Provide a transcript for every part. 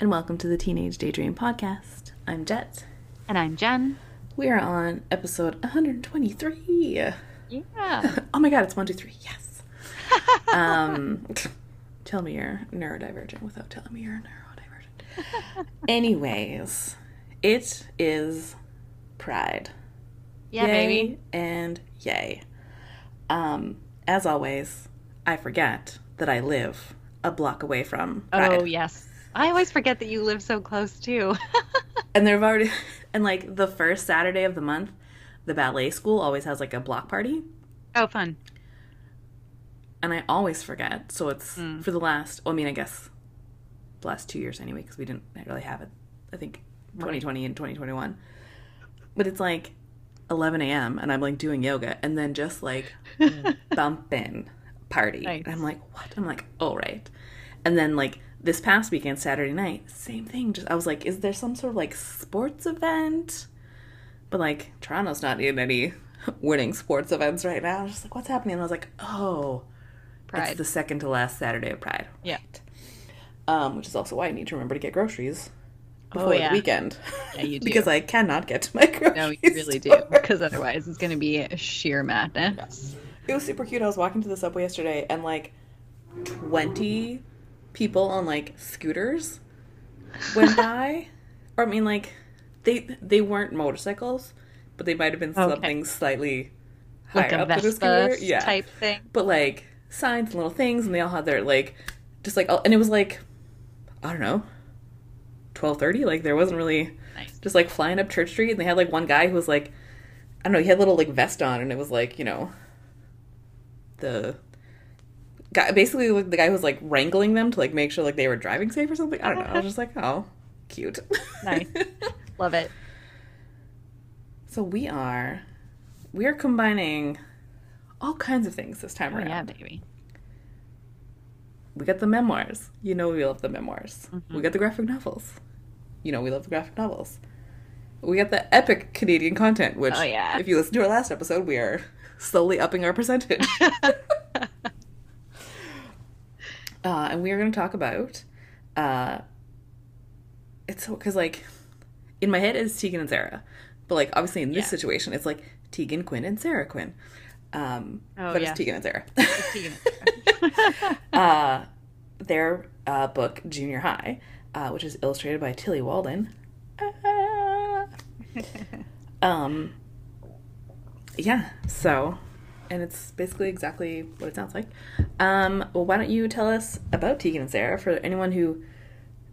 and welcome to the Teenage Daydream Podcast. I'm Jette. And I'm Gen. We are on episode 123. Yeah. oh my god, it's 123. Yes. um, tell me you're neurodivergent without telling me you're neurodivergent. Anyways, it is Pride. Yeah, yay baby. And yay. Um, as always, I forget that I live a block away from Pride. Oh, yes. I always forget that you live so close too. and they've already and like the first Saturday of the month, the ballet school always has like a block party. oh, fun. And I always forget. So it's Hmm. for the last well, I mean, I guess the last two years anyway, because we didn't really have it. I think 2020 and 2021. But it's like 11 a.m. and I'm like doing yoga and then just like bumping party. Nice. And I'm like, what? I'm like, oh, right. And then like this past weekend, Saturday night, same thing. Just I was like, is there some sort of like sports event? But like Toronto's not in any winning sports events right now. I was just like, what's happening? And I was like, oh, Pride. it's the second to last Saturday of Pride. Yeah. Um, which is also why I need to remember to get groceries before Oh, yeah. the weekend. Yeah, you do. because I cannot get to my groceries. No, you really do. Because otherwise it's going to be a sheer madness. It was super cute. I was walking to the subway yesterday and like 20 people on like scooters went by. or I mean like they they weren't motorcycles, but they might have been Okay. something slightly higher Like a up than a scooter. Yeah. type thing. But like signs and little things and they all had their like just like oh, and it was like I don't know 12:30 like there wasn't really Nice. just like flying up Church Street, and they had like one guy who was like, I don't know, he had a little like vest on, and it was like you know, the guy basically like the guy who was like wrangling them to like make sure like they were driving safe or something. I don't know. I was just like, oh, cute, Nice. Love it. so we are, we are combining all kinds of things this time Oh, around. yeah, baby. We got the memoirs. You know we love the memoirs. Mm-hmm. We got the graphic novels. You know we love the graphic novels. We got the epic Canadian content, which, Oh, yeah. if you listen to our last episode, we are slowly upping our percentage. uh, and we are going to talk about. Uh, it's because, like, in my head, it's Tegan and Sara. But, like, obviously, in this Yeah. situation, it's like Tegan Quin and Sara Quin. Um, Oh, but yeah. it's Tegan and Sara. Tegan. uh, their uh, book Junior High, uh, which is illustrated by Tillie Walden. Ah. um, yeah. So, and it's basically exactly what it sounds like. Um, well, why don't you tell us about Tegan and Sara for anyone who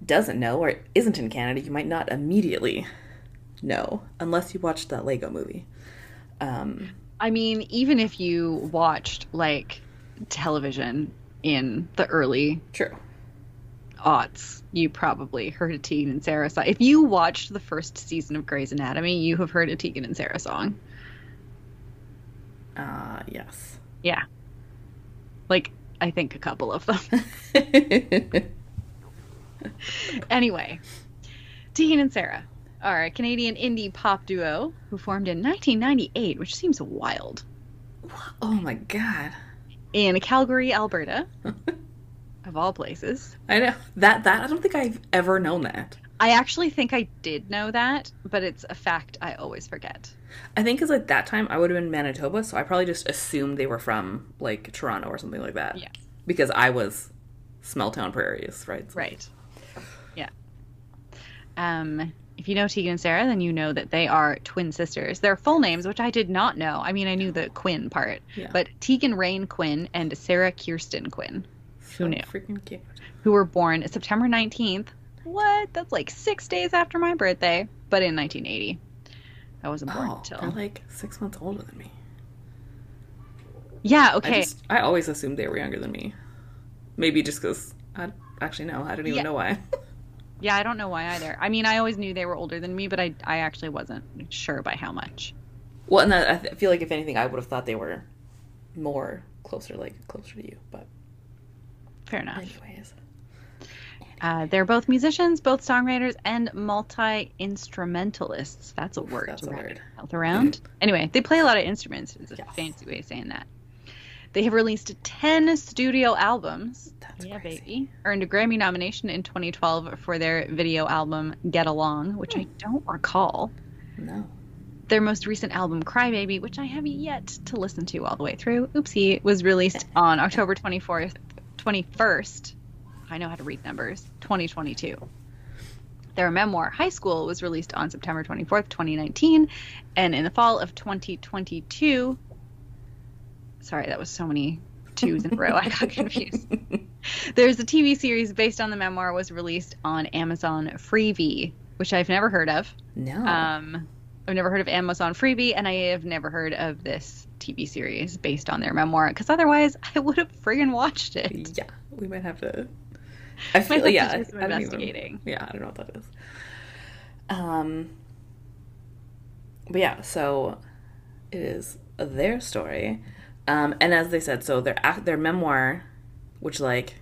doesn't know or isn't in Canada? You might not immediately know unless you watched that Lego movie. Um, I mean, even if you watched like television in the early true. aughts, you probably heard a Tegan and Sara song. If you watched the first season of Grey's Anatomy, you have heard a Tegan and Sara song. Uh, yes. Yeah. Like, I think a couple of them. anyway, Tegan and Sara are a Canadian indie pop duo who formed in 1998, which seems wild, oh my god. in Calgary, Alberta, of all places. I know that that I don't think I've ever known that. I actually think I did know that, but it's a fact I always forget. I think because at that time I would have been Manitoba, so I probably just assumed they were from like Toronto or something like that. Yeah. Because I was small town prairies, right? So- Right. Yeah. Um, if you know Tegan and Sara, then you know that they are twin sisters. Their full names, which I did not know. I mean, I knew the Quin part, Yeah. but Tegan Rain Quin and Sara Kiersten Quin, So knew? Freaking cute. who were born September 19th. What? That's like six days after my birthday, but in 1980. I wasn't born Oh, until. they're like six months older than me. Yeah, I okay. just I always assumed they were younger than me. Maybe just because I actually no, I don't even Yeah. know why. Yeah, I don't know why either. I mean, I always knew they were older than me, but I, I actually wasn't sure by how much. well, and that, I feel like if anything, I would have thought they were more closer, like closer to you. But Fair enough. anyways, Uh, they're both musicians, both songwriters, and multi instrumentalists. That's a word That's to a wrap word. your mouth around. Anyway, they play a lot of instruments. It's a Yes. fancy way of saying that. They have released 10 studio albums. That's yeah, crazy. baby. Earned a Grammy nomination in 2012 for their video album Get Along, which I don't recall. No. Their most recent album, Crybaby, which I have yet to listen to all the way through, oopsie, was released on October 24th, 21st. I know how to read numbers, 2022. Their memoir, High School, was released on September 24th, 2019. And in the fall of 2022, sorry, that was so many twos in a row. I got confused. There's a TV series based on the memoir was released on Amazon Freevee, which I've never heard of. No. Um, I've never heard of Amazon Freebie, and I have never heard of this TV series based on their memoir. Because otherwise, I would have friggin' watched it. yeah, we might have to. I feel like yeah. I don't even- investigating. yeah, I don't know what that is. Um. But yeah, so it is their story, um, and as they said, so their their memoir, which like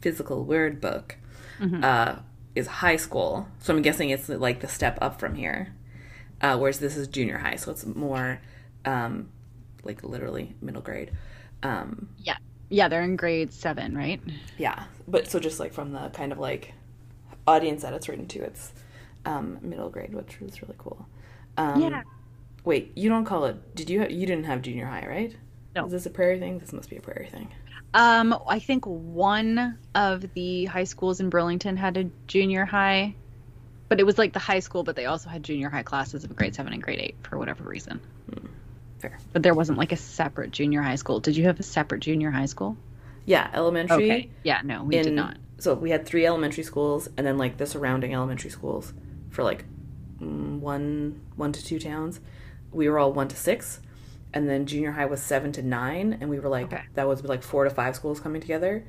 physical word book, Mhm. uh, is high school. So I'm guessing it's like the step up from here, uh, whereas this is junior high, so it's more um, like literally middle grade. Um, Yeah. Yeah, they're in grade seven, right? yeah, but so just like from the kind of like audience that it's written to, it's um, middle grade, which was really cool. Um, Yeah. Wait, you don't call it? Did you? Have, You didn't have junior high, right? No. Is this a prairie thing? This must be a prairie thing. Um, I think one of the high schools in Burlington had a junior high, but it was like the high school, but they also had junior high classes of grade seven and grade eight for whatever reason. Fair. But there wasn't like a separate junior high school. Did you have a separate junior high school? Yeah, elementary. Okay. Yeah, no, we in, did not. So we had three elementary schools, and then like the surrounding elementary schools for like mm, one one to two towns. We were all one to six, and then junior high was seven to nine, and we were like Okay. that was like four to five schools coming together,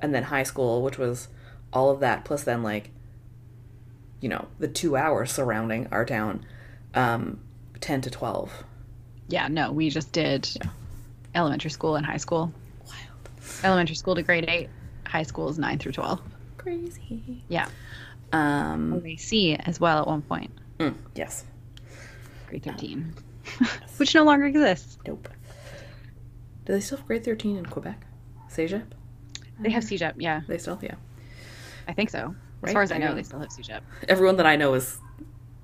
and then high school, which was all of that plus then like you know the two hours surrounding our town, um, ten to twelve. Yeah, no, we just did elementary school and high school. Wild, Elementary school to grade eight, high school is nine through 12. crazy. Yeah. Um, OAC as well at one point, mm, yes. grade 13, which no longer exists. Nope. Do they still have grade 13 in Quebec? CEGEP? They have CEGEP, yeah, They still, yeah. I think so. As far as I I know, mean- they still have CEGEP. Everyone that I know is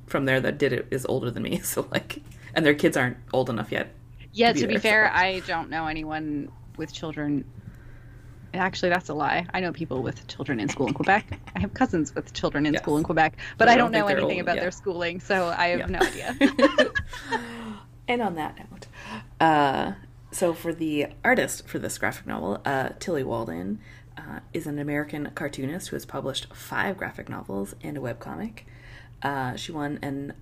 from there that did it is older than me, so like, and their kids aren't old enough yet. Yeah, to to be be there, fair, so- I don't know anyone with children. Actually, that's a lie. I know people with children in school in Quebec. I have cousins with children in Yes. school in Quebec, but, But I I don't don't know anything old, about yeah. their schooling, so I have Yeah. no idea. and on that note, uh, so for the artist for this graphic novel, uh, Tillie Walden uh, is an American cartoonist who has published five graphic novels and a webcomic. Uh, she won an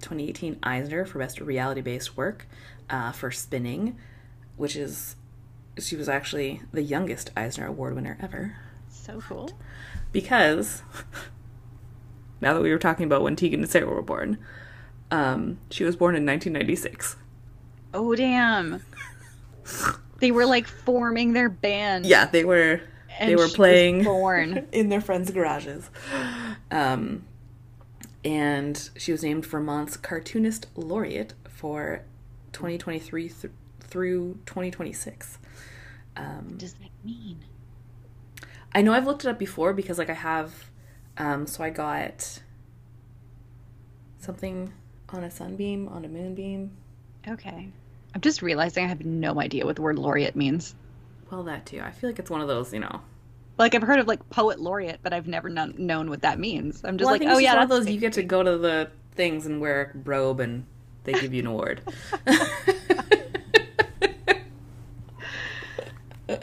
2018 Eisner for Best Reality Based Work uh, for Spinning, which is, she was actually the youngest Eisner Award winner ever. so cool. because now that we were talking about when Tegan and Sara were born, um, she was born in 1996. Oh damn! They were like forming their band. Yeah, they were they were playing born. in their friends' garages. Um, and she was named Vermont's cartoonist laureate for 2023 th- through 2026. Um, What does that mean? I know I've looked it up before because like I have um so I got something on a sunbeam, on a moonbeam. Okay. I'm just realizing I have no idea what the word laureate means. Well, that too. I feel like it's one of those, you know. Like I've heard of like poet laureate, but I've never known, known what that means. I'm just well, like, oh yeah, one of those you get to go to the things and wear a robe and they give you an award.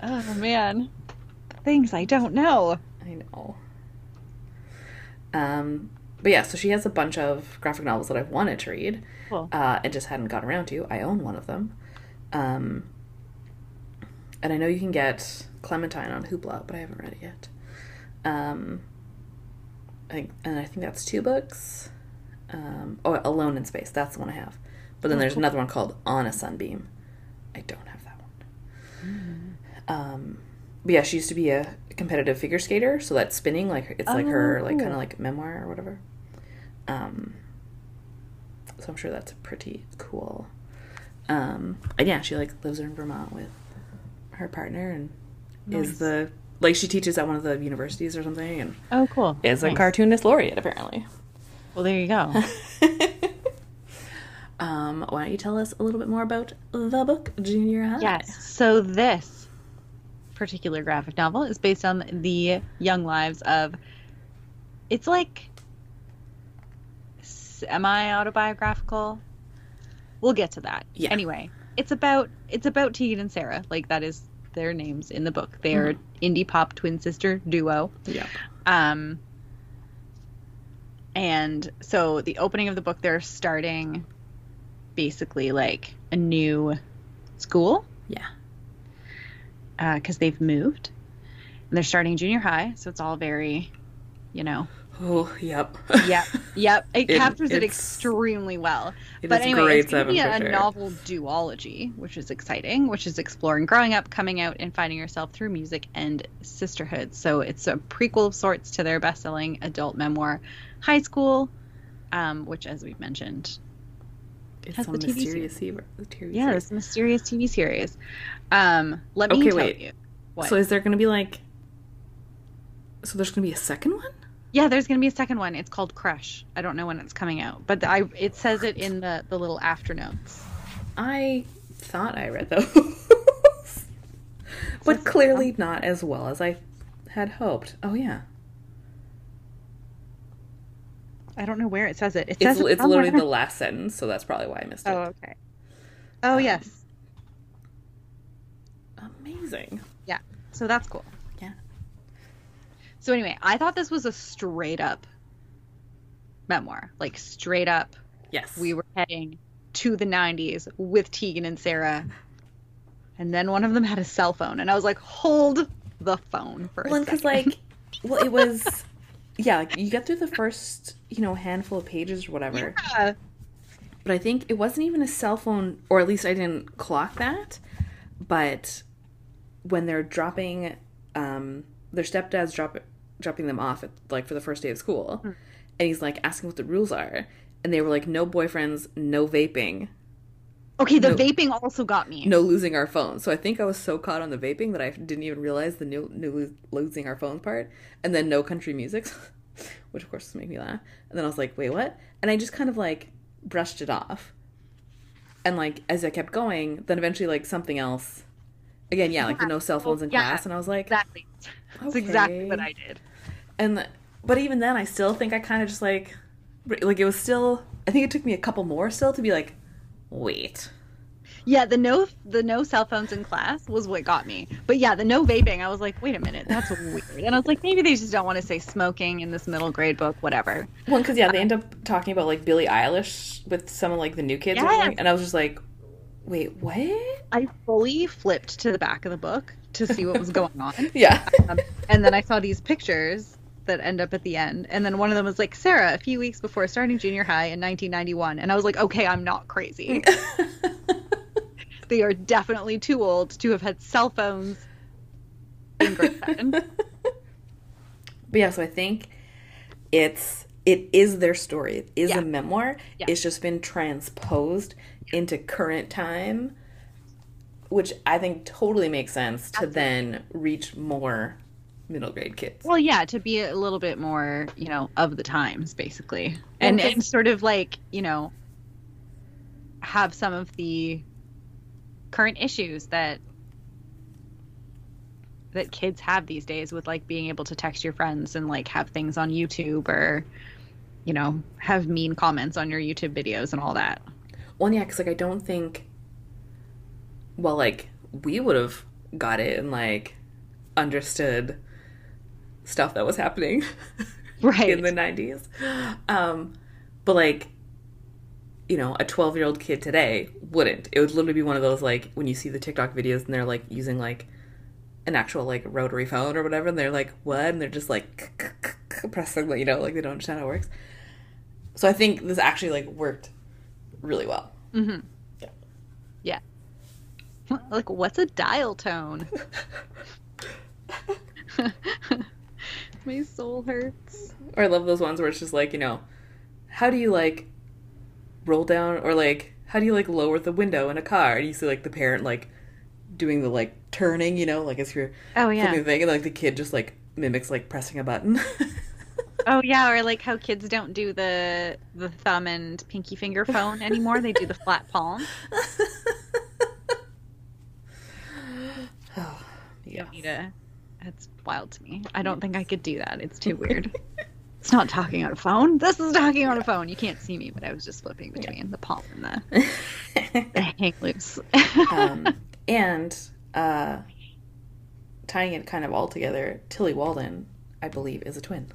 Oh man, things I don't know. I know. Um, but yeah, so she has a bunch of graphic novels that I've wanted to read. Cool. uh, and just hadn't gotten around to. I own one of them. Um, and I know you can get Clementine on Hoopla, but I haven't read it yet. Um, I think, and I think that's two books. Um, oh, Alone in Space. That's the one I have. But then Oh, there's cool. another one called On a Sunbeam. I don't have that one. Um, but yeah, she used to be a competitive figure skater, so that's spinning. Like it's like her Oh, like kind of like memoir or whatever. Um, so I'm sure that's pretty cool. Um, and yeah, she like lives in Vermont with her partner, and Nice. is the like she teaches at one of the universities or something, and Oh, cool. is a cartoonist laureate apparently. Well, there you go. um, why don't you tell us a little bit more about the book Junior High? yes. So this particular graphic novel is based on the young lives of. It's like semi autobiographical. We'll get to that. Yeah. Anyway, it's about it's about Tegan and Sara. Like that is their names in the book. They are indie pop twin sister duo. Yeah. Um, and so the opening of the book, they're starting basically like a new school Yeah. because they've moved. And they're starting junior high, so it's all very, you know, Oh, yep. yep, yep. It, It- captures it extremely well. It but is anyway, it's going to be a novel duology, which is exciting, which is exploring growing up, coming out, and finding yourself through music and sisterhood. So it's a prequel of sorts to their best-selling adult memoir, High School, um, which, as we've mentioned, It's has a the TV series. TV yeah, series. this mysterious TV series. Um, let me Okay, tell wait. you. What? So is there going to be like? So there's going to be a second one? Yeah, there's going to be a second one. It's called Crush. I don't know when it's coming out, but I it says it in the the little after notes. I thought I read those, but clearly not as well as I had hoped. Oh yeah, I don't know where it says it. It it's says it it's literally the last sentence, so that's probably why I missed it. Oh, okay. Oh, um, yes. Amazing. Yeah. So that's cool. So anyway, I thought this was a straight up memoir. Like straight up, Yes. we were heading to the 90s with Tegan and Sara. And then one of them had a cell phone and I was like, "Hold the phone for well, because like, well, it was, yeah, like you get through the first, you know, handful of pages or whatever. Yeah. but I think it wasn't even a cell phone, or at least I didn't clock that. But when they're dropping, um, their stepdad's drop, dropping them off at, like for the first day of school, Hmm. and he's like asking what the rules are, and they were like, no boyfriends, no vaping, Okay, the No. vaping also got me. no losing our phones. So I think I was so caught on the vaping that I didn't even realize the new, new losing our phones part, and then no country music, which of course made me laugh. And then I was like, wait, what? And I just kind of like brushed it off. And like as I kept going, then eventually like something else. Again, yeah, like the no cell phones in Yeah, class, and I was like, Exactly. That's exactly what I did. And but even then, I still think I kind of just like, like it was still. I think it took me a couple more still to be like, wait. Yeah, the no the no cell phones in class was what got me. But yeah, the no vaping, I was like, wait a minute, that's weird. And I was like, maybe they just don't want to say smoking in this middle grade book, whatever. Well, because yeah, they end up talking about like Billie Eilish with some of like the new kids, or Yes. and I was just like, wait, what? I fully flipped to the back of the book to see what was going on. Yeah, Um, and then I saw these pictures that end up at the end. And then one of them was like, Sara, a few weeks before starting junior high in 1991. And I was like, okay, I'm not crazy. they are definitely too old to have had cell phones in grade seven. but yeah, so I think it's it is their story. It is Yeah. a memoir. Yeah. It's just been transposed into current time, which I think totally makes sense to then reach more middle grade kids. Well, yeah, to be a little bit more, you know, of the times, basically, and and sort of like, you know, have some of the current issues that that kids have these days with like being able to text your friends and like have things on YouTube or you know have mean comments on your YouTube videos and all that. Well, yeah, because like I don't think, well, like we would have got it and like understood stuff that was happening Right. in the nineties. Um, but like, you know, a twelve-year-old kid today wouldn't. It would literally be one of those like when you see the TikTok videos and they're like using like an actual like rotary phone or whatever, and they're like, "What?" and they're just like pressing, like you know, like they don't understand how it works. So I think this actually like worked really well. mm-hmm. Yeah. Yeah. like what's a dial tone? My soul hurts. Or I love those ones where it's just like, you know, how do you like roll down or like how do you like lower the window in a car? And you see like the parent like doing the like turning, you know, like as you're Oh yeah. flipping the thing, and like the kid just like mimics like pressing a button. Oh yeah, or like how kids don't do the the thumb and pinky finger phone anymore. They do the flat palm. oh, yeah. You need a- That's wild to me. I don't think I could do that. It's too weird. it's not talking on a phone. This is talking on a phone. You can't see me, but I was just flipping between the palm and the, the hang loose. um, and uh, tying it kind of all together, Tillie Walden, I believe, is a twin.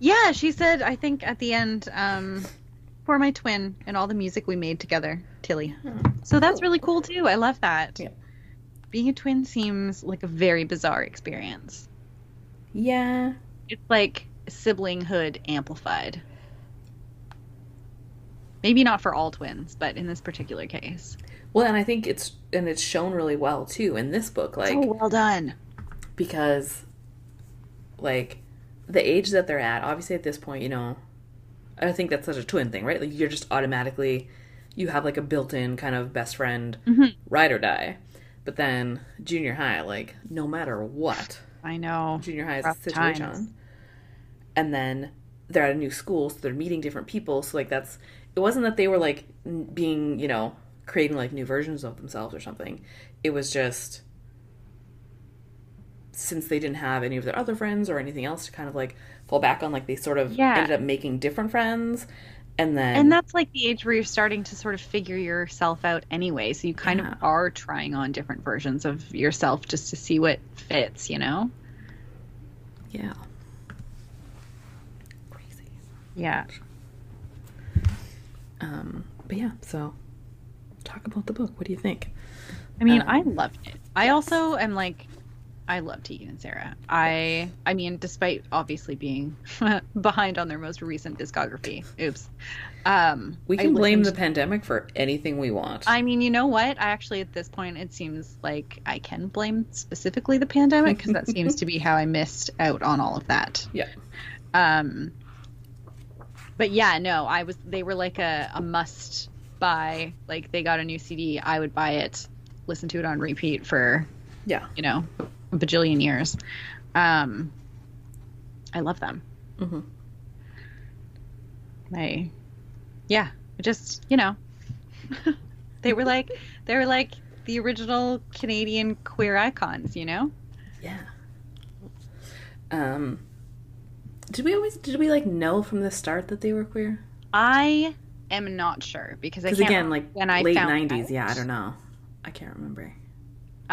yeah, she said. I think at the end, um, for my twin and all the music we made together, Tillie. So that's really cool too. I love that. Yeah. Being a twin seems like a very bizarre experience. Yeah. It's like siblinghood amplified. Maybe not for all twins, but in this particular case. Well, and I think it's and it's shown really well too in this book, like oh, well done. because like the age that they're at, obviously at this point, you know, I think that's such a twin thing, right? Like you're just automatically you have like a built-in kind of best friend Mhm. ride or die. But then junior high, like no matter what, I know. junior high is a situation. times. And then they're at a new school, so they're meeting different people. So like that's it wasn't that they were like being, you know, creating like new versions of themselves or something. It was just since they didn't have any of their other friends or anything else to kind of like fall back on, like they sort of Yeah. ended up making different friends. And then And that's like the age where you're starting to sort of figure yourself out anyway. So you kind Yeah. of are trying on different versions of yourself just to see what fits, you know? yeah. Crazy. Yeah. Um but yeah, so talk about the book. What do you think? I mean, Um, I loved it. I also am like, I love Tegan and Sara. I, I mean, despite obviously being behind on their most recent discography, oops. Um, We I can blame the pandemic for anything we want. I mean, you know what? I actually, at this point, it seems like I can blame specifically the pandemic because that seems to be how I missed out on all of that. Yeah. Um, but yeah, no, I was. They were like a, a must buy. Like they got a new CD, I would buy it, listen to it on repeat for Yeah. you know a bajillion years. Um, I love them. Mm-hmm. I, yeah, just you know, they were like they were like the original Canadian queer icons. You know. Yeah. Um did we always did we like know from the start that they were queer? I am not sure because I can't again, like when I late nineties, yeah, I don't know. I can't remember.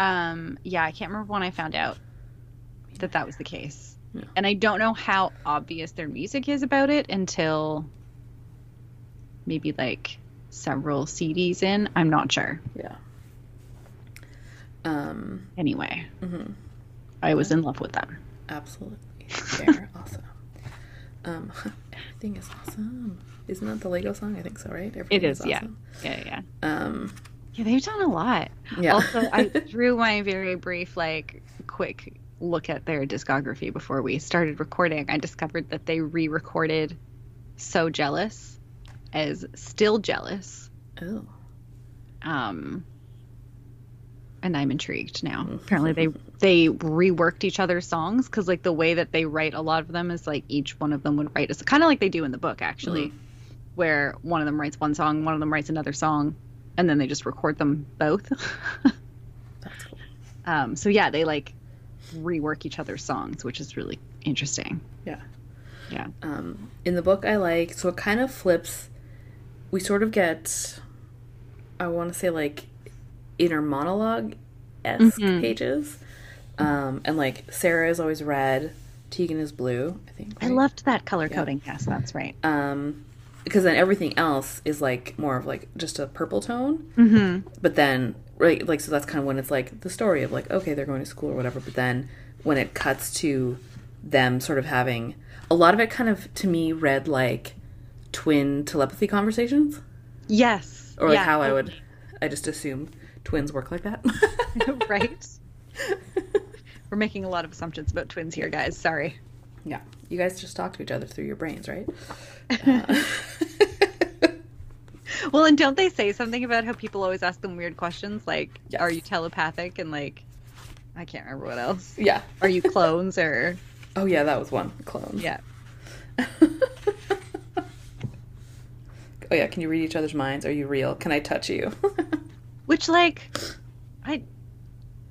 Um, yeah, I can't remember when I found out that that was the case. Yeah. And I don't know how obvious their music is about it until maybe like several CDs in. I'm not sure. Yeah. Um Anyway, mhm. I was in love with them. absolutely. They're awesome. Um everything is awesome. Isn't that the Lego song? I think so, right? Everything is, yeah. awesome. Yeah, yeah. Um Yeah, they've done a lot. yeah. Also, I through my very brief, like, quick look at their discography before we started recording, I discovered that they re-recorded "So Jealous" as "Still Jealous." oh. um and i'm intrigued now apparently they they reworked each other's songs because like the way that they write a lot of them is like each one of them would write a kind of like they do in the book actually where one of them writes one song one of them writes another song and then they just record them both That's cool. um so yeah they like rework each other's songs which is really interesting Yeah. yeah um, in the book I like. So it kind of flips. We sort of get, I want to say like inner monologue esque Mhm. pages, um, and like Sara is always red, Tegan is blue. I think. i loved that color Yeah. coding yes that's right Um, because then everything else is like more of like just a purple tone. mm-hmm But then, right, like, so that's kind of when it's like the story of like, okay, they're going to school or whatever. But then when it cuts to them sort of having a lot of it kind of to me read like twin telepathy conversations yes or like Yeah, how I would. I just assume twins work like that. right we're making a lot of assumptions about twins here guys sorry yeah. You guys just talk to each other through your brains, right? Uh, well, and don't they say something about how people always ask them weird questions like, Yes. "Are you telepathic?" and like, I can't remember what else. Yeah. Are you clones or Oh yeah, that was one clone. yeah? oh yeah, can you read each other's minds? Are you real? Can I touch you? Which like, I.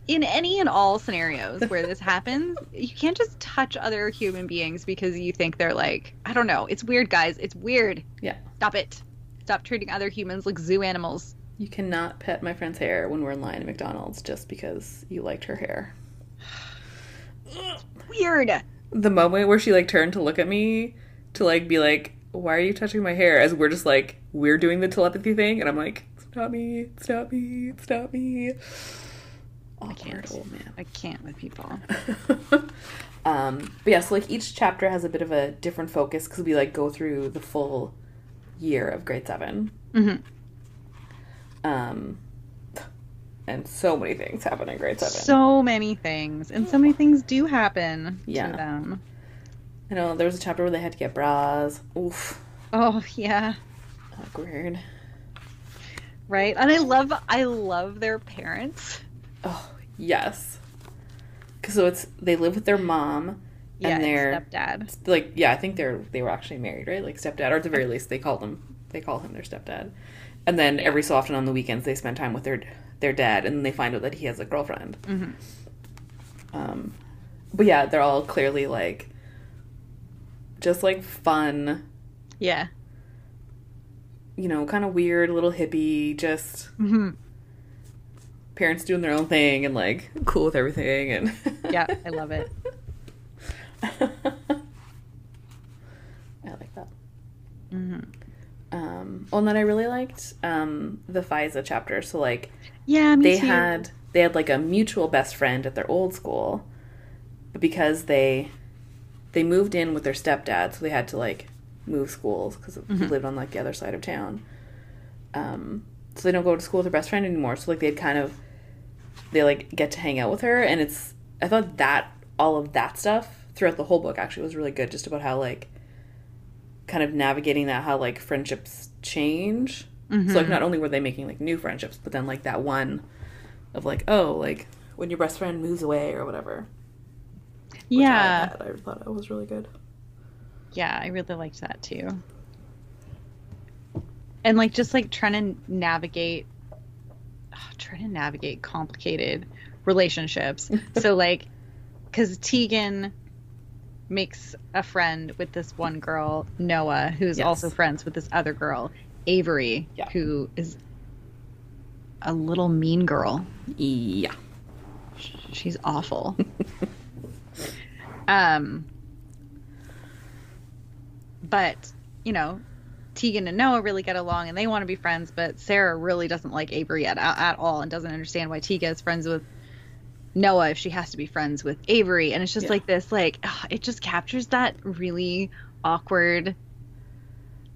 In any and all scenarios where this happens, you can't just touch other human beings because you think they're like, I don't know. It's weird, guys. It's weird. yeah. Stop it. Stop treating other humans like zoo animals. You cannot pet my friend's hair when we're in line at McDonald's just because you liked her hair. Weird. The moment where she like turned to look at me to like be like, "Why are you touching my hair?" as we're just like we're doing the telepathy thing, and I'm like, "It's not me. It's not me. It's not me." Awkward can't. old man. I can't with people. um, but yeah, so like each chapter has a bit of a different focus because we like go through the full year of grade 7 hmm Um, and so many things happen in grade seven. So many things, and so many things do happen Yeah. to them. I know there was a chapter where they had to get bras. Oof, Oh yeah, awkward. right. And I love, I love their parents. Oh yes, 'Cause so it's they live with their mom Yeah, and their stepdad. like yeah I think they're they were actually married right? Like stepdad or at the very least they call them they call him their stepdad, and then every so often on the weekends they spend time with their their dad and then they find out that he has a girlfriend. hmm Um, but yeah, they're all clearly like just like fun, Yeah. you know, kind of weird little hippie, just hmm parents doing their own thing and like cool with everything and Yeah, I love it. I like that. hmm Um, well, and then I really liked um, the FISA chapter. So like Yeah, they too. had they had like a mutual best friend at their old school, but because they they moved in with their stepdad, so they had to like move schools because Mhm. lived on like the other side of town. Um, so they don't go to school with their best friend anymore. So like they'd kind of they like get to hang out with her, and it's I thought that all of that stuff throughout the whole book actually was really good, just about how like kind of navigating that how like friendships change. Mhm. So like not only were they making like new friendships, but then like that one of like oh like when your best friend moves away or whatever. Yeah, I. I thought it was really good. yeah, I really liked that too. And like just like trying to navigate, trying to navigate complicated relationships. so like, because Tegan makes a friend with this one girl, Noah, who's Yes. also friends with this other girl, Avery, Yeah. who is a little mean girl. Yeah. She's awful. um, but you know, Tegan and Noah really get along, and they want to be friends. But Sara really doesn't like Avery at at all, and doesn't understand why Tegan is friends with Noah if she has to be friends with Avery. And it's just Yeah. like this, like ugh, it just captures that really awkward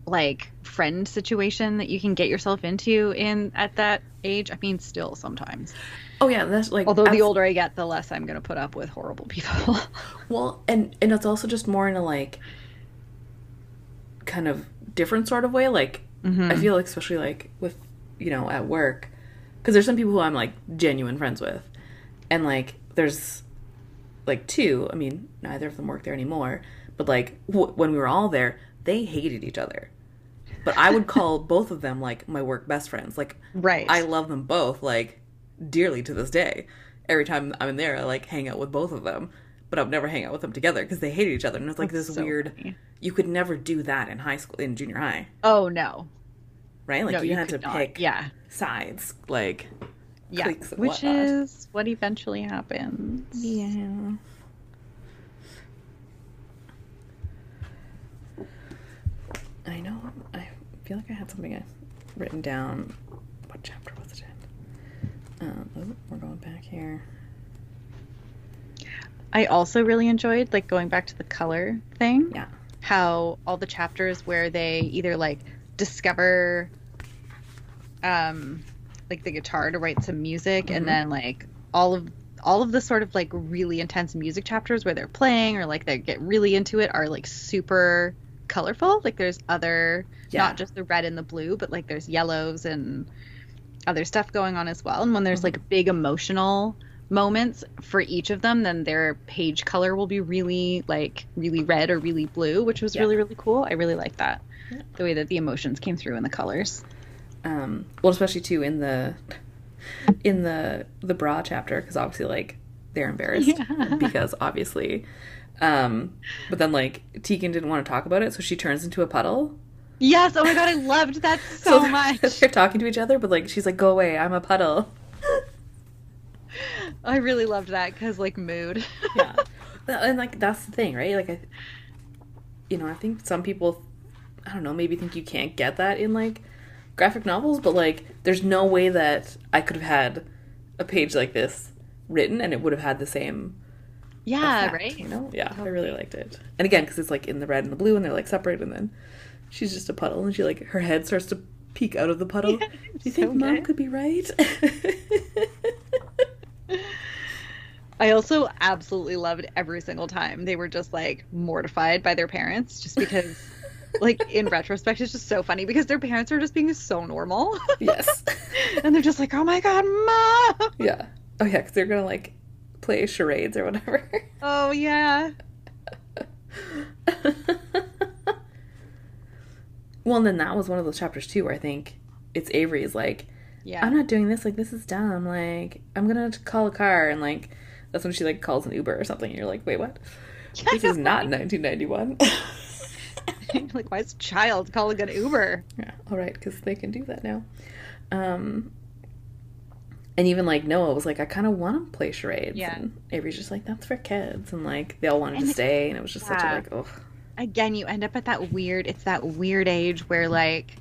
like friend situation that you can get yourself into in at that age. I mean, still sometimes. Oh yeah, that's like Although the older I get, the less I'm going to put up with horrible people. Well, and and it's also just more in a like kind of different sort of way. Like Mm-hmm. I feel like especially like with you know at work because there's some people who I'm like genuine friends with, and like there's like two. I mean, neither of them work there anymore. But like w- when we were all there, they hated each other. But I would call both of them like my work best friends. Like right. I love them both like dearly to this day. Every time I'm in there, I like hang out with both of them, but I'll never hang out with them together because they hated each other. And it's like That's this so weird. funny. You could never do that in high school, in junior high, Oh no. right? Like no, you, you had to not. pick Yeah. sides, like Yeah. Which whatnot. is what eventually happens. yeah. I know. I feel like I had something I written down. What chapter was it in? Um, oh, we're going back here. I also really enjoyed like going back to the color thing. Yeah. How all the chapters where they either like discover um like the guitar to write some music Mhm. and then like all of all of the sort of like really intense music chapters where they're playing or like they get really into it are like super colorful. Like there's other, Yeah. not just the red and the blue, but like there's yellows and other stuff going on as well. And when there's Mm-hmm. like big emotional moments for each of them, then their page color will be really like really red or really blue, which was Yeah. really really cool. I really like that. Yeah. The way that the emotions came through in the colors. um well especially too in the in the the bra chapter because obviously like they're embarrassed Yeah. because obviously um but then like tegan didn't want to talk about it so she turns into a puddle Yes. Oh my god, I loved that so, they're- much. they're talking to each other but like she's like go away i'm a puddle I really loved that because like mood. yeah. And like that's the thing right? Like i you know i think some people i don't know maybe think you can't get that in like graphic novels but like there's no way that i could have had a page like this written and it would have had the same yeah. effect, Right. you know? Yeah i really liked it. And again because it's like in the red and the blue and they're like separate, and then she's just a puddle and she like her head starts to peek out of the puddle. Yeah, do you so think mom could be right I also absolutely loved every single time they were just like mortified by their parents just because like in retrospect it's just so funny because their parents are just being so normal. Yes. And they're just like oh my god mom yeah. Oh yeah because they're gonna like play charades or whatever. Oh yeah. Well, and then that was one of those chapters too, where I think it's Avery's like, yeah. I'm not doing this. Like, this is dumb. Like, I'm gonna call a car, and like, that's when she like calls an Uber or something. And you're like, wait, what? This is not 1991. like why is a child calling an uber yeah, all right, because they can do that now. Um, and even like Noah was like, I kind of want to play charades. Yeah. And Avery's just like, that's for kids, and like they all wanted And to stay, and it was just such a like, oh, again you end up at that weird it's that weird age where like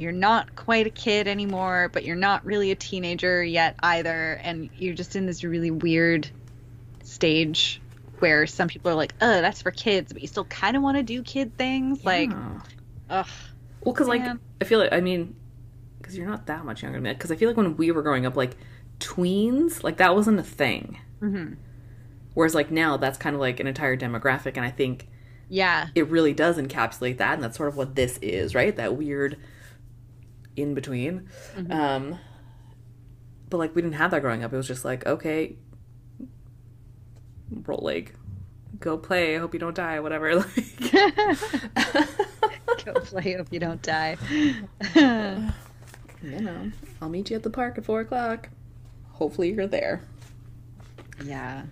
you're not quite a kid anymore but you're not really a teenager yet either and you're just in this really weird stage where some people are like oh that's for kids but you still kind of want to do kid things like ugh Well, because like I feel like I mean, because you're not that much younger than me. Because I feel like when we were growing up, like tweens, like that wasn't a thing. Mhm. Whereas like now, that's kind of like an entire demographic, and I think yeah it really does encapsulate that, and that's sort of what this is, right? That weird in between. Mm-hmm. Um, but like we didn't have that growing up. It was just like okay, roll leg, go play. I hope you don't die. Whatever. Like. go play hope you don't die you know, I'll meet you at the park at four o'clock. Hopefully you're there. yeah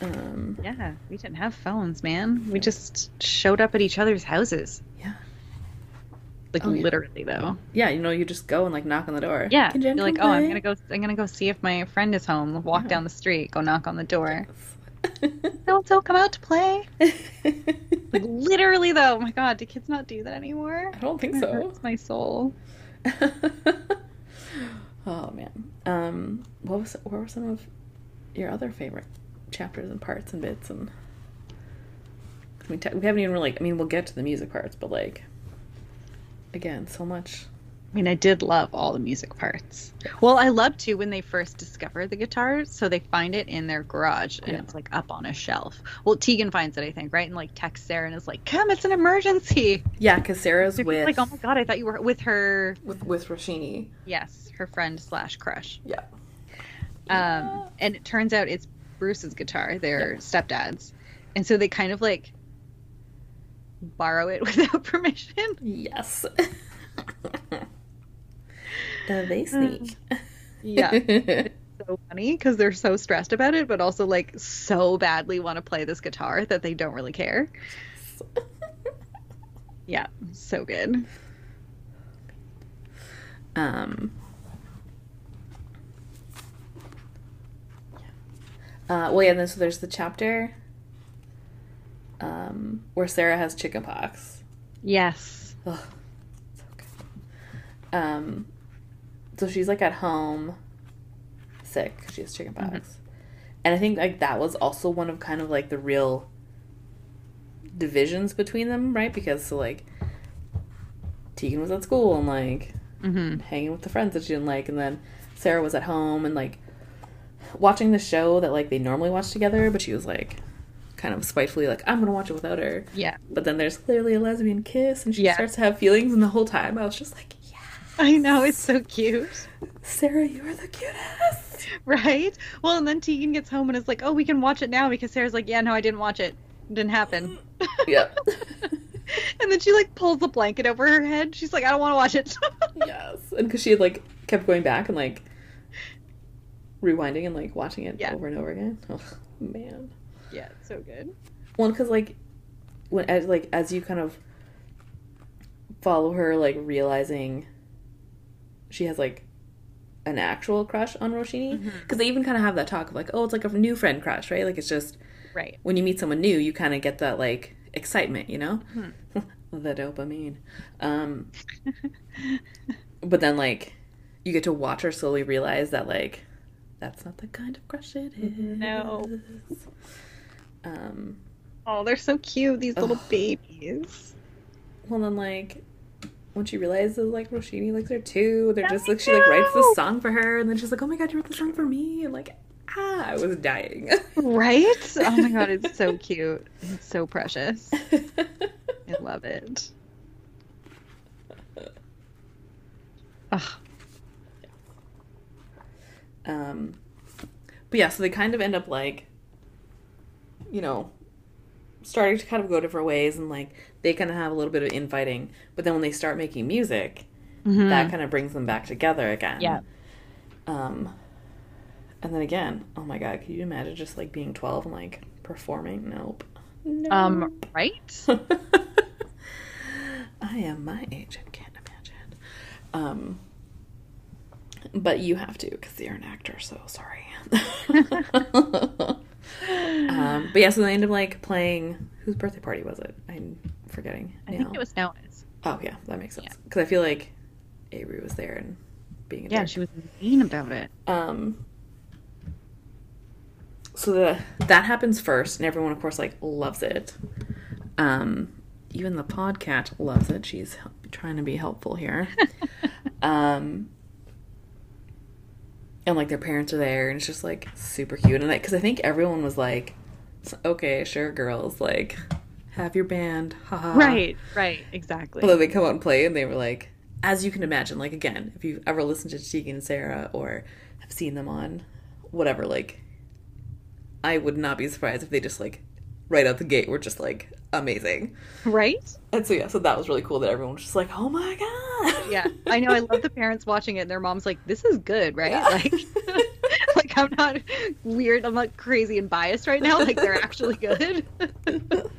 Um, yeah we didn't have phones man we just showed up at each other's houses yeah, like Oh, yeah. literally though yeah. You know, you just go and like knock on the door. Yeah, Can you're like, come oh, I'm gonna go. I'm gonna go see if my friend is home. Walk Yeah. down the street, go knock on the door. Don't still come out to play. Like literally, though. Oh my god, do kids not do that anymore? I don't think It so. hurts my soul. oh man. Um, what was what were some of your other favorite chapters and parts and bits and? Mean, te- we haven't even really. I mean, we'll get to the music parts, but like, again, so much. I mean, I did love all the music parts. Well, I loved too when they first discover the guitar. So they find it in their garage and Yeah. it's like up on a shelf. Well, Tegan finds it, I think, right? And like texts Sara and is like, "Come, it's an emergency." Yeah, because Sara's They're with like, "Oh my god, I thought you were with her." with with Roshini. Yes, her friend slash crush. Yeah. Um, and it turns out it's Bruce's guitar, their stepdad's. And so they kind of like borrow it without permission. Yes. uh, they sneak. Yeah. It's so funny because they're so stressed about it, but also like so badly want to play this guitar that they don't really care. Yeah, so good. um. Uh, well, yeah. And then so there's the chapter um, where Sara has chickenpox. Yes. Ugh, so good. Um, so she's like at home, sick. She has chickenpox, and I think like that was also one of kind of like the real divisions between them, right? Because so like Tegan was at school and like Mm-hmm. hanging with the friends that she didn't like, and then Sara was at home and like watching the show that like they normally watch together, but she was like kind of spitefully like, I'm gonna watch it without her. Yeah. But then there's clearly a lesbian kiss, and she Yeah. starts to have feelings, and the whole time I was just like, yeah, I know, it's so cute. Sara, you are the cutest. Right? Well, and then Tegan gets home and is like, oh, we can watch it now because Sara's like, yeah, no, I didn't watch it. It didn't happen. Yeah. and then she like pulls the blanket over her head. She's like, I don't want to watch it. yes, and because she had like kept going back and like rewinding and like watching it Yeah. over and over again. Oh man. Yeah, it's so good. Well, because like when as like as you kind of follow her, like realizing she has like an actual crush on Roshini, because they even kind of have that talk of like, oh, it's like a new friend crush, right? Like it's just Right. when you meet someone new, you kind of get that like excitement, you know, the dopamine. Um, but then like you get to watch her slowly realize that like that's not the kind of crush it is. No. Um. Oh, they're so cute, these little Ugh. babies. Well, then like when she realizes like Roshini likes her too, they're just like she like writes this song for her, and then she's like, "Oh my god, you wrote the song for me!" And like, ah, I was dying. Right? Oh my god, it's so cute. It's so precious. I love it. Ugh. um, but yeah, so they kind of end up like, you know, starting to kind of go different ways, and like they kind of have a little bit of infighting. But then when they start making music, that kind of brings them back together again. Mm-hmm. Yeah. Um, and then again, oh my god, could you imagine just like being twelve and like performing? Nope. Nope. Um, right? I am my age and can't imagine. Um, but you have to because you're an actor. So sorry. um, but yeah, so they end up like playing. Whose birthday party was it? I'm forgetting. I now. think it was Noah's. Oh yeah, that makes sense. Yeah. Because I feel like Avery was there and being a Yeah, she was mean about it. Um. So the that happens first, and everyone, of course, like loves it. Um, even the podcat loves it. She's trying to be helpful here. um, and like their parents are there, and it's just like super cute. And like, because I think everyone was like, "Okay, sure, girls, like, have your band, haha." Right, right, exactly. But then they come out and play, and they were like, as you can imagine, like again, if you've ever listened to Tegan and Sara or have seen them on whatever, like, I would not be surprised if they just like right out the gate were just like amazing. Right? And so yeah, so that was really cool that everyone was just like, oh my god. Yeah. I know I love the parents watching it and their mom's like, This is good, right? Yeah. Like like I'm not weird, I'm not crazy and biased right now. Like they're actually good.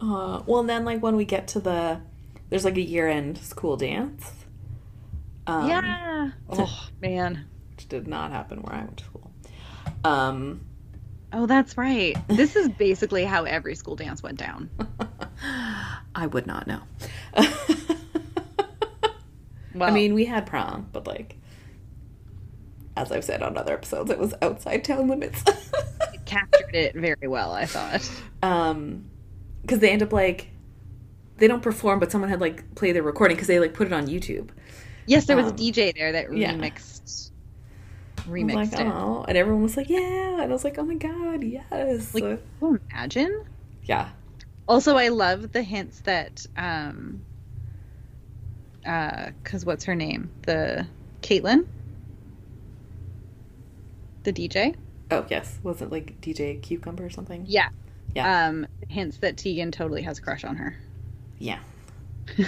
Uh, well, and then like when we get to the, there's like a year-end school dance. Um, yeah. Oh man. which did not happen where I went to school. Um, Oh, that's right. This is basically how every school dance went down. I would not know. Well, I mean, we had prom, but like, as I've said on other episodes, it was outside town limits. it captured it very well, I thought. um, because they end up like, they don't perform, but someone had like played their recording because they like put it on YouTube. Yes, there was Um, a DJ there that yeah. remixed was remixed like, it. oh, and everyone was like, yeah, and I was like, oh my god, yes, Like, imagine? yeah, Also, I love the hints that um uh cuz what's her name? The Caitlin? The DJ? oh yes, was it like DJ Cucumber or something? Yeah. Yeah. Um hints that Tegan totally has a crush on her. Yeah,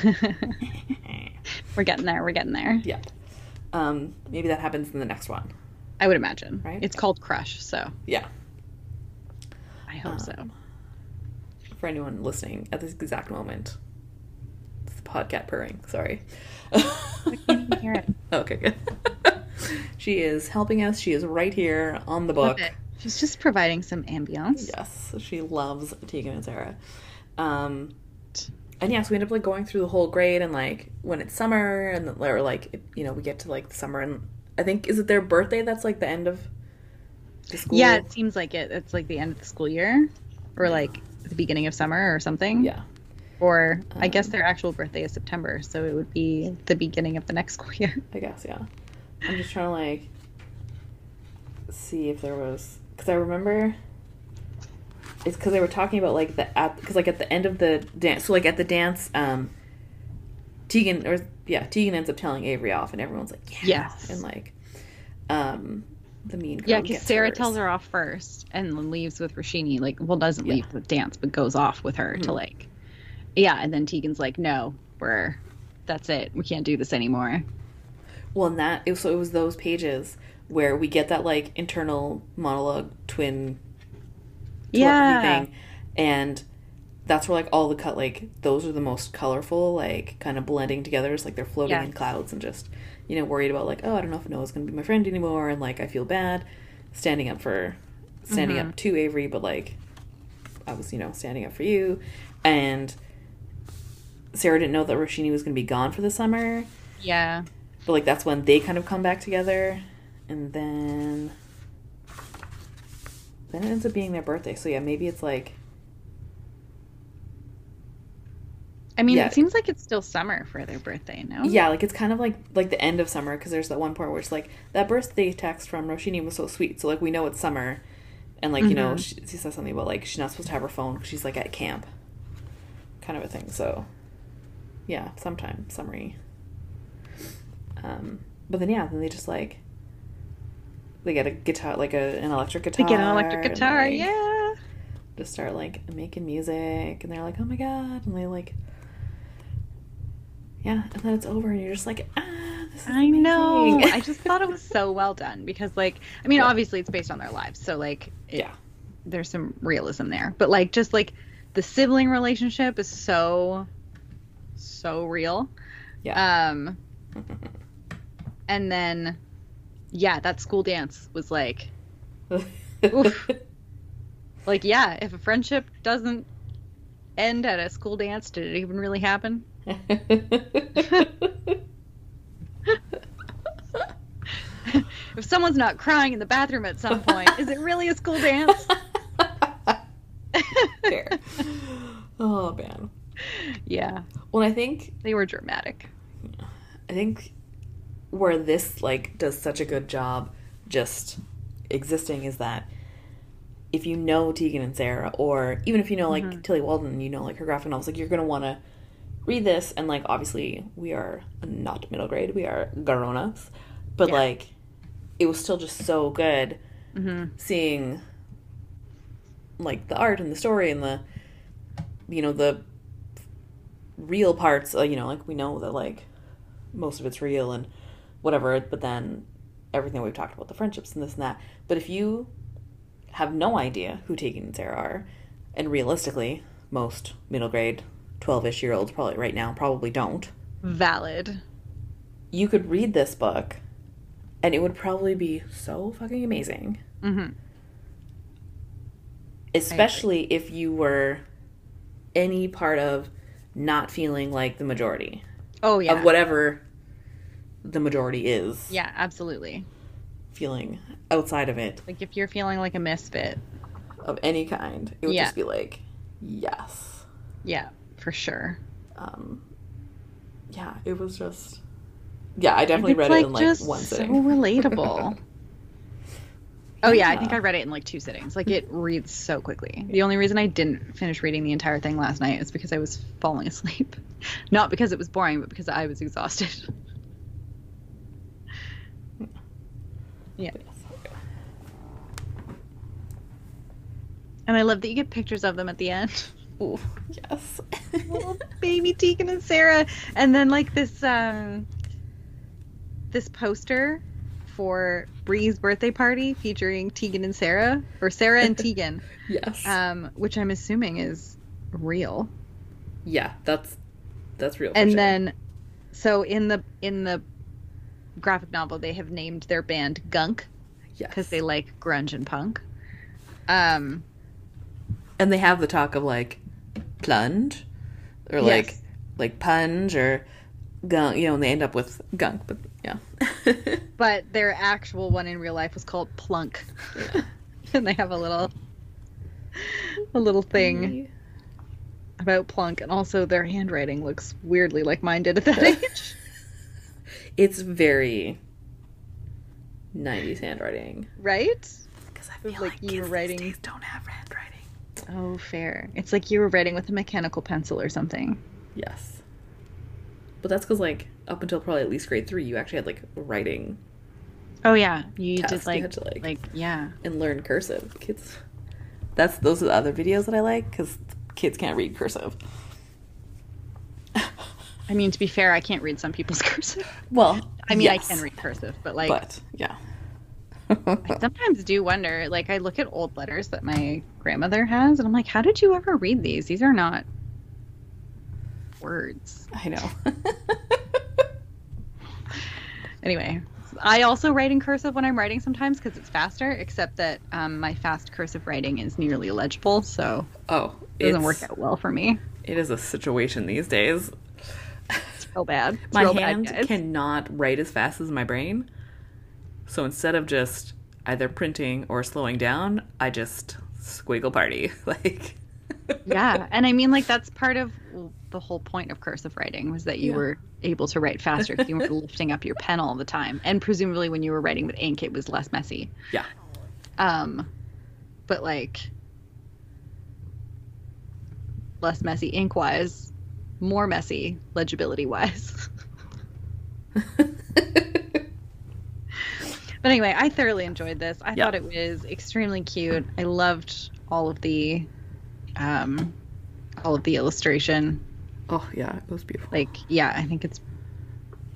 we're getting there. We're getting there. yeah. Um, maybe that happens in the next one. I would imagine. Right? It's called Crush, so Yeah. I hope so. Um, For anyone listening at this exact moment, it's the podcat purring. Sorry. I can't even hear it. Okay, good. she is helping us. She is right here on the book. She's just providing some ambience. Yes, she loves Tegan and Sara. Um, and yeah, so we end up like going through the whole grade, and like when it's summer, and or like it- you know we get to like the summer, and I think is it their birthday? That's like the end of the school. Year? Yeah, it seems like it. It's like the end of the school year, or like the beginning of summer, or something. yeah. Or I guess Um, their actual birthday is September, so it would be the beginning of the next school year. I guess, yeah. I'm just trying to like see if there was because I remember it's because they were talking about like the at because like at the end of the dance, so like at the dance, um, Tegan or yeah, Tegan ends up telling Avery off, and everyone's like, yeah, Yes. and like, um, the mean girl Yeah, because Sara hers. tells her off first and then leaves with Rashini. Like, well, doesn't Yeah. leave the dance, but goes off with her to Mhm. like, yeah. And then Tegan's like, no, we're, that's it. We can't do this anymore. Well, and that it was, so it was those pages where we get that like internal monologue twin Yeah. thing, and that's where like all the cut like those are the most colorful, like kind of blending together. It's like they're floating in clouds and just you know worried about like oh I don't know if Noah's gonna be my friend anymore, and like I feel bad standing up for standing Mm-hmm. up to Avery, but like I was you know standing up for you, and Sara didn't know that Roshini was gonna be gone for the summer. Yeah. But like that's when they kind of come back together, and then then it ends up being their birthday. So yeah, maybe it's like I mean, Yeah. it seems like it's still summer for their birthday, no? yeah, like it's kind of like like the end of summer because there's that one part where it's like that birthday text from Roshini was so sweet. So like we know it's summer, and like you know Mhm. she, she says something about like she's not supposed to have her phone 'cause she's like at camp, kind of a thing. So yeah, sometime summery. Um, but then yeah, then they just like they get a guitar, like a an electric They guitar. get an electric guitar, like, yeah. Just start like making music, and they're like, "Oh my god!" And they like, yeah, and then it's over, and you're just like, "Ah, this is I know. I just thought it was so well done because, like, I mean, Yeah. obviously it's based on their lives, so like, it, yeah, there's some realism there. But like, just like the sibling relationship is so, so real. yeah. Um, and then, yeah, that school dance was like, oof. like, yeah, if a friendship doesn't end at a school dance, did it even really happen? If someone's not crying in the bathroom at some point, is it really a school dance? Oh man. yeah, Well, I think they were dramatic. I think where this like does such a good job just existing is that if you know Tegan and Sara, or even if you know like Mhm. Tillie Walden, you know like her graphic novels, like you're gonna want to read this, and like obviously we are not middle grade, we are grown ups, but Yeah. like it was still just so good hmm seeing like the art and the story and the you know the real parts uh, you know like we know that like most of it's real and whatever but then everything we've talked about the friendships and this and that but if you have no idea who Tegan and Sara are and realistically most middle grade 12ish year olds probably right now probably don't. Valid. you could read this book and it would probably be so fucking amazing. Hmm especially if you were any part of not feeling like the majority. Oh yeah. of whatever the majority is. Yeah, absolutely. feeling outside of it. Like if you're feeling like a misfit, of any kind it would Yeah. just be like yes. Yeah, for sure. um yeah it was just yeah i definitely read like it in like just one so relatable. Oh yeah, I think I read it in like two sittings. Like it reads so quickly. The only reason I didn't finish reading the entire thing last night is because I was falling asleep. Not because it was boring, but because I was exhausted. Yeah. And I love that you get pictures of them at the end. Ooh, yes Little baby Tegan and Sara. And then like this um this poster for Bree's birthday party featuring Tegan and Sara or Sara and Tegan, yes um, which I'm assuming is real. yeah that's that's real and sure. then so in the in the graphic novel they have named their band Gunk yes. because they like grunge and punk. Um and they have the talk of like plunge or like Yes. like punge or gunk you know and they end up with gunk but yeah but their actual one in real life was called Plunk. and they have a little a little thing about Plunk and also their handwriting looks weirdly like mine did at that age. it's very 90s handwriting right? because i feel like you were writing- don't have handwriting Oh, fair. It's like you were writing with a mechanical pencil or something. Yes. But that's because, like, up until probably at least grade three, you actually had, like, writing Oh yeah, you Test, did you like, had to, like- like yeah. and learn cursive. Kids. That's those are the other videos that I like because kids can't read cursive. I mean, to be fair, I can't read some people's cursive. Well, I mean, yes, I can read cursive, but like, but yeah. I sometimes do wonder. Like, I look at old letters that my grandmother has, and I'm like, how did you ever read these? These are not words. I know. Anyway, I also write in cursive when I'm writing sometimes because it's faster. Except that um, my fast cursive writing is nearly illegible, so oh, it doesn't work out well for me. It is a situation these days. It's real bad. It's my real hand bad, cannot write as fast as my brain. So instead of just either printing or slowing down, I just squiggle party. Like yeah and i mean like that's part of the whole point of cursive writing was that you Yeah. were able to write faster because you weren't lifting up your pen all the time and presumably when you were writing with ink it was less messy Yeah. um but like less messy ink wise more messy legibility wise but anyway i thoroughly enjoyed this i Yeah. thought it was extremely cute i loved all of the um all of the illustration oh yeah, it was beautiful. like yeah i think it's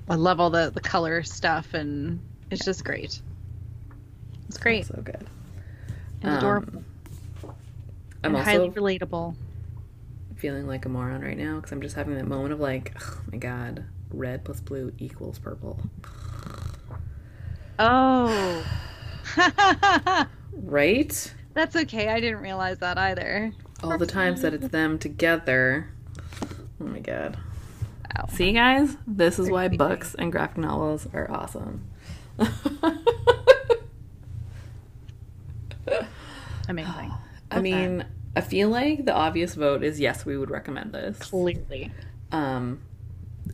i love all the the color stuff and it's just great it's great So good. and adorable Um, I'm and also highly relatable feeling like a moron right now because I'm just having that moment of like, oh my god, red plus blue equals purple. Oh Right? that's okay i didn't realize that either All the times that it's them together. Oh my god. Wow. See, guys? This is why books and graphic novels are awesome. amazing I mean, I feel like the obvious vote is yes, we would recommend this. clearly Um,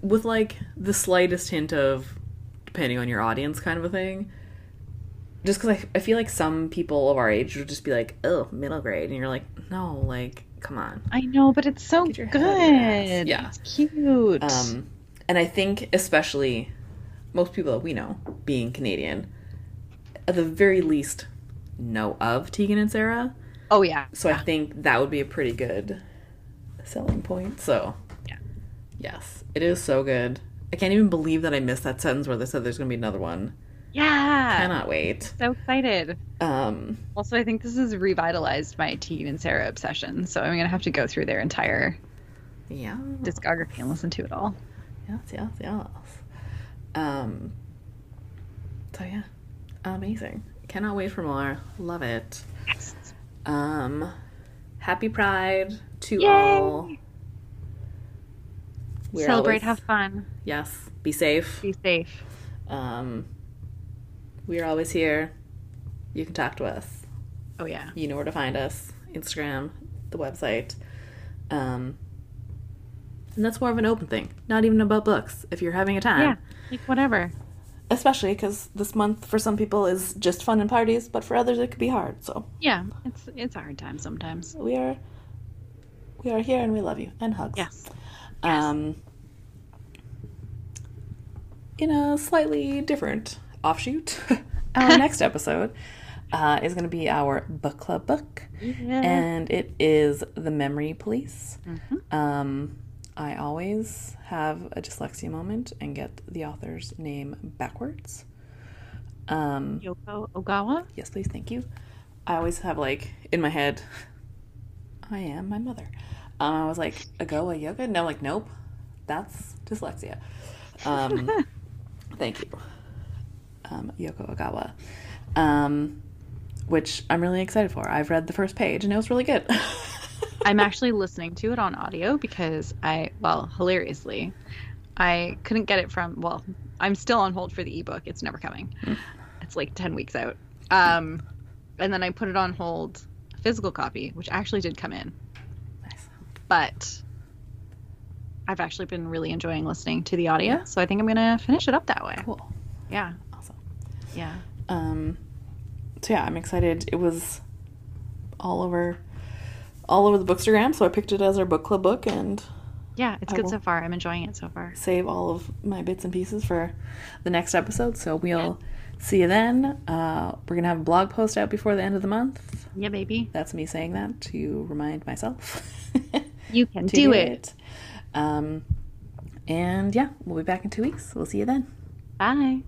with like the slightest hint of depending on your audience kind of a thing. Just because I, I feel like some people of our age would just be like, oh, middle grade. And you're like, no, like, come on. i know but it's so good head in your ass. Yeah. it's cute Um, and I think, especially most people that we know, being Canadian, at the very least, know of Tegan and Sara. oh yeah So I think that would be a pretty good selling point. So, Yeah. Yes, it is so good. I can't even believe that I missed that sentence where they said there's going to be another one. yeah Cannot wait. so excited Um, Also, I think this has revitalized my Tegan and Sara obsession, so I'm gonna have to go through their entire yeah. discography and listen to it all. Yes, yes, yes. Um, so yeah, amazing. Cannot wait for more. Love it. Um, happy Pride to Yay! all. We're Celebrate, always- have fun, Yes, be safe. be safe. Um, we are always here. You can talk to us. Oh yeah, You know where to find us. Instagram, the website. Um, and that's more of an open thing, not even about books. If you're having a time, yeah, like whatever. especially because this month for some people is just fun and parties, but for others it could be hard. So Yeah, it's it's a hard time sometimes. we are we are here and we love you and hugs. Yes. Um, in a slightly different offshoot, our next episode uh, is going to be our book club book, Yeah. and it is The Memory Police. Mhm. Um, I always have a dyslexia moment and get the author's name backwards. Um, Yoko Ogawa. yes, please, thank you. I always have like in my head, I am my mother. Um, I was like, Agoa yoga? No, like, nope, that's dyslexia. Um, thank you, um, Yoko Ogawa. Um, which I'm really excited for. I've read the first page and it was really good. I'm actually listening to it on audio because I, well, hilariously, I couldn't get it from. Well, I'm still on hold for the ebook. It's never coming. It's like ten weeks out. Um, and then I put it on hold, physical copy, which actually did come in. But I've actually been really enjoying listening to the audio, so I think I'm gonna finish it up that way. Cool. Yeah, Awesome. yeah. Um, so yeah, I'm excited. It was all over, all over the bookstagram, so I picked it as our book club book and Yeah, it's I good so far. I'm enjoying it so far. save all of my bits and pieces for the next episode. So we'll see you then. Uh, we're gonna have a blog post out before the end of the month. Yeah, baby. That's me saying that to remind myself. You can to do it. Um, and yeah, we'll be back in two weeks. We'll see you then. Bye.